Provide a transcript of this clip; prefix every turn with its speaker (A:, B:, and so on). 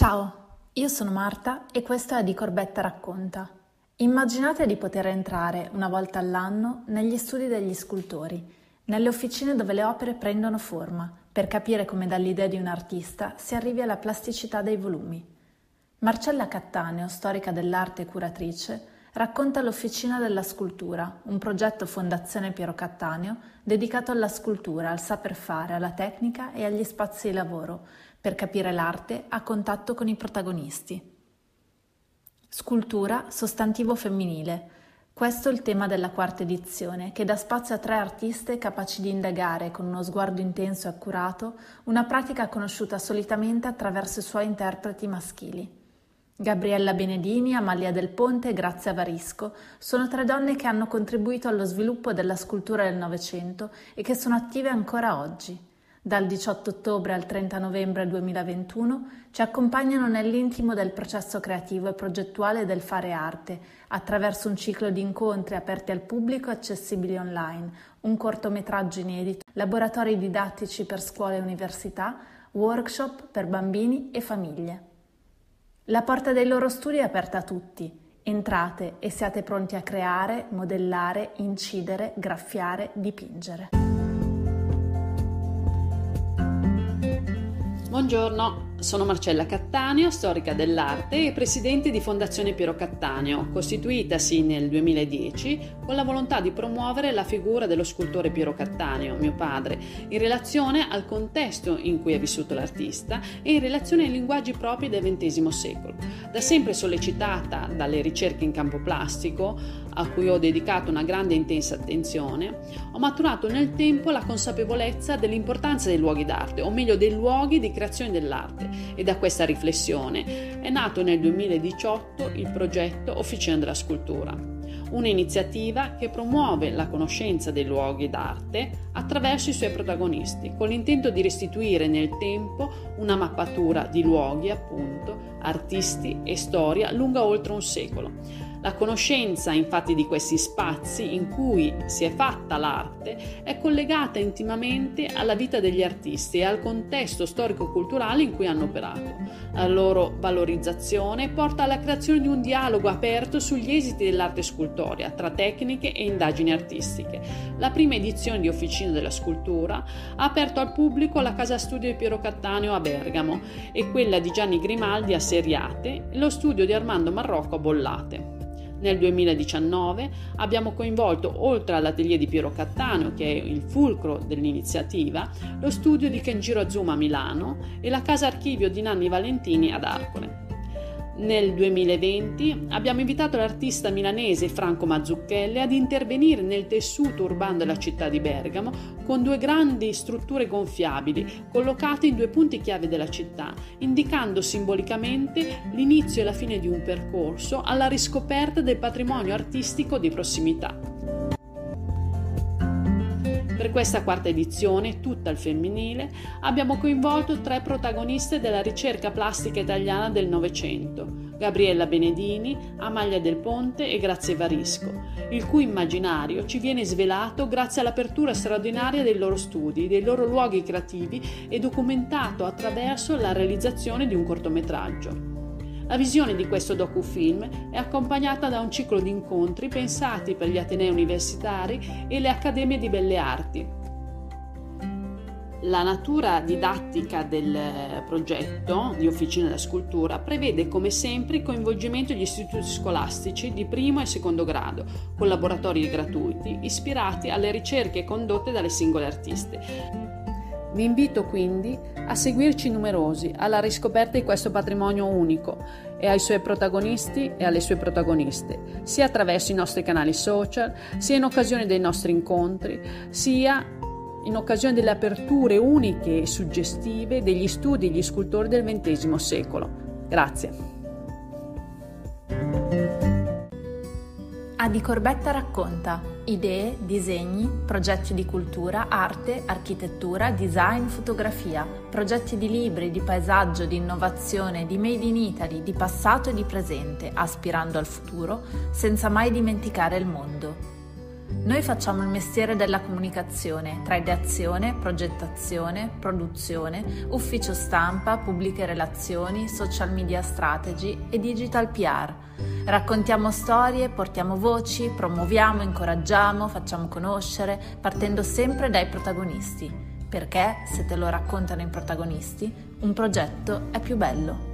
A: Ciao, io sono Marta e questo è Di Corbetta Racconta. Immaginate di poter entrare una volta all'anno negli studi degli scultori, nelle officine dove le opere prendono forma, per capire come dall'idea di un artista si arrivi alla plasticità dei volumi. Marcella Cattaneo, storica dell'arte e curatrice, racconta l'Officina della Scultura, un progetto Fondazione Piero Cattaneo dedicato alla scultura, al saper fare, alla tecnica e agli spazi di lavoro, per capire l'arte a contatto con i protagonisti. Scultura, sostantivo femminile. Questo è il tema della quarta edizione, che dà spazio a tre artiste capaci di indagare con uno sguardo intenso e accurato una pratica conosciuta solitamente attraverso i suoi interpreti maschili. Gabriella Benedini, Amalia Del Ponte e Grazia Varisco sono tre donne che hanno contribuito allo sviluppo della scultura del Novecento e che sono attive ancora oggi. Dal 18 ottobre al 30 novembre 2021 ci accompagnano nell'intimo del processo creativo e progettuale del fare arte, attraverso un ciclo di incontri aperti al pubblico e accessibili online, un cortometraggio inedito, laboratori didattici per scuole e università, workshop per bambini e famiglie. La porta dei loro studi è aperta a tutti. Entrate e siate pronti a creare, modellare, incidere, graffiare, dipingere.
B: Buongiorno, sono Marcella Cattaneo, storica dell'arte e presidente di Fondazione Piero Cattaneo, costituitasi nel 2010 con la volontà di promuovere la figura dello scultore Piero Cattaneo, mio padre, in relazione al contesto in cui è vissuto l'artista e in relazione ai linguaggi propri del XX secolo. Da sempre sollecitata dalle ricerche in campo plastico, a cui ho dedicato una grande e intensa attenzione, ho maturato nel tempo la consapevolezza dell'importanza dei luoghi d'arte, o meglio dei luoghi di creazione dell'arte. E da questa riflessione è nato nel 2018 il progetto Officina della Scultura, un'iniziativa che promuove la conoscenza dei luoghi d'arte attraverso i suoi protagonisti, con l'intento di restituire nel tempo una mappatura di luoghi, appunto, artisti e storia lunga oltre un secolo la conoscenza infatti di questi spazi in cui si è fatta l'arte è collegata intimamente alla vita degli artisti e al contesto storico-culturale in cui hanno operato. La loro valorizzazione porta alla creazione di un dialogo aperto sugli esiti dell'arte scultoria tra tecniche e indagini artistiche. La prima edizione di Officina della Scultura ha aperto al pubblico la casa studio di Piero Cattaneo a Bergamo e quella di Gianni Grimaldi a Seriate e lo studio di Armando Marrocco a Bollate. Nel 2019 abbiamo coinvolto, oltre all'atelier di Piero Cattaneo, che è il fulcro dell'iniziativa, lo studio di Kenjiro Azuma a Milano e la casa archivio di Nanni Valentini ad Arcole. Nel 2020 abbiamo invitato l'artista milanese Franco Mazzucchelli ad intervenire nel tessuto urbano della città di Bergamo con due grandi strutture gonfiabili collocate in due punti chiave della città, indicando simbolicamente l'inizio e la fine di un percorso alla riscoperta del patrimonio artistico di prossimità. Per questa quarta edizione, tutta al femminile, abbiamo coinvolto tre protagoniste della ricerca plastica italiana del Novecento, Gabriella Benedini, Amalia Del Ponte e Grazia Varisco, il cui immaginario ci viene svelato grazie all'apertura straordinaria dei loro studi, dei loro luoghi creativi e documentato attraverso la realizzazione di un cortometraggio. La visione di questo docufilm è accompagnata da un ciclo di incontri pensati per gli atenei universitari e le accademie di belle arti. La natura didattica del progetto di Officina della Scultura prevede come sempre il coinvolgimento degli istituti scolastici di primo e secondo grado, con laboratori gratuiti ispirati alle ricerche condotte dalle singole artiste. Vi invito quindi a seguirci numerosi alla riscoperta di questo patrimonio unico e ai suoi protagonisti e alle sue protagoniste, sia attraverso i nostri canali social, sia in occasione dei nostri incontri, sia in occasione delle aperture uniche e suggestive degli studi degli scultori del XX secolo. Grazie.
A: Adi Corbetta racconta idee, disegni, progetti di cultura, arte, architettura, design, fotografia, progetti di libri, di paesaggio, di innovazione, di made in Italy, di passato e di presente, aspirando al futuro, senza mai dimenticare il mondo. Noi facciamo il mestiere della comunicazione tra ideazione, progettazione, produzione, ufficio stampa, pubbliche relazioni, social media strategy e digital PR. Raccontiamo storie, portiamo voci, promuoviamo, incoraggiamo, facciamo conoscere, partendo sempre dai protagonisti. Perché, se te lo raccontano i protagonisti, un progetto è più bello.